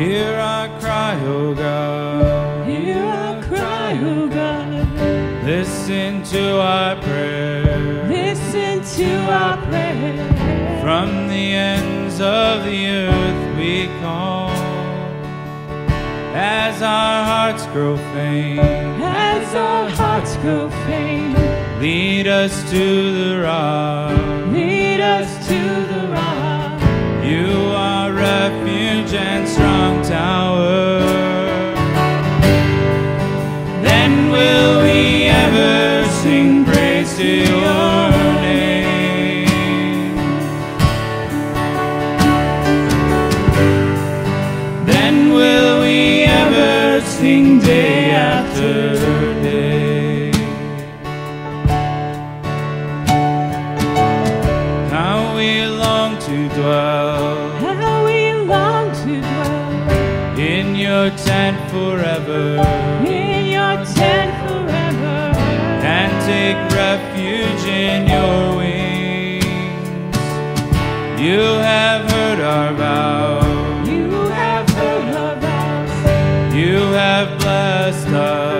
Hear our cry, O God. Hear our cry, O God. Listen to our prayer. Listen to our prayer. From the ends of the earth we call. As our hearts grow faint, As our hearts grow faint, lead us to the rock. lead us to the rock. Refuge and strong tower. Then will we ever sing praise to your name. Then will we ever sing day after day. How we long to dwell to dwell in your tent forever in your tent forever. and take refuge in your wings. You have heard our vow, You have heard our vows. you have blessed us,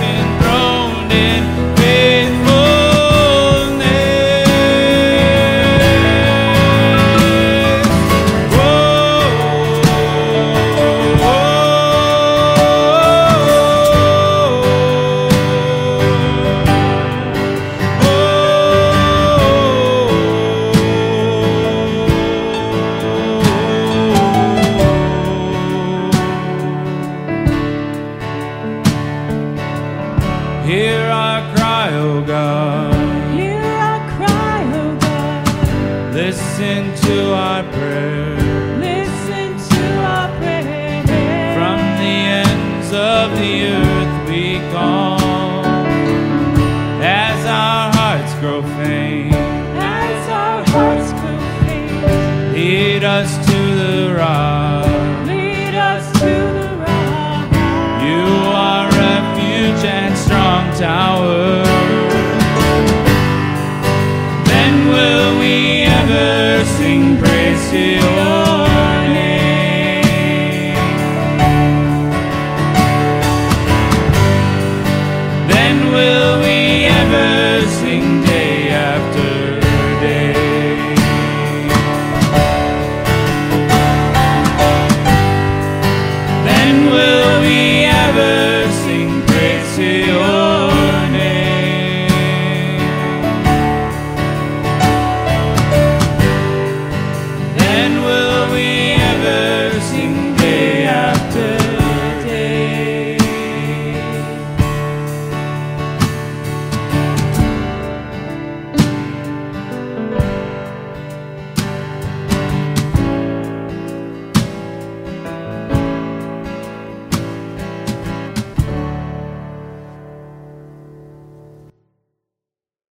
Listen to our prayer. Listen to our prayer. From the ends of the earth we call. As our hearts grow faint, As our hearts grow faint, lead us to the rock. lead us to the rock. You are refuge and strong tower.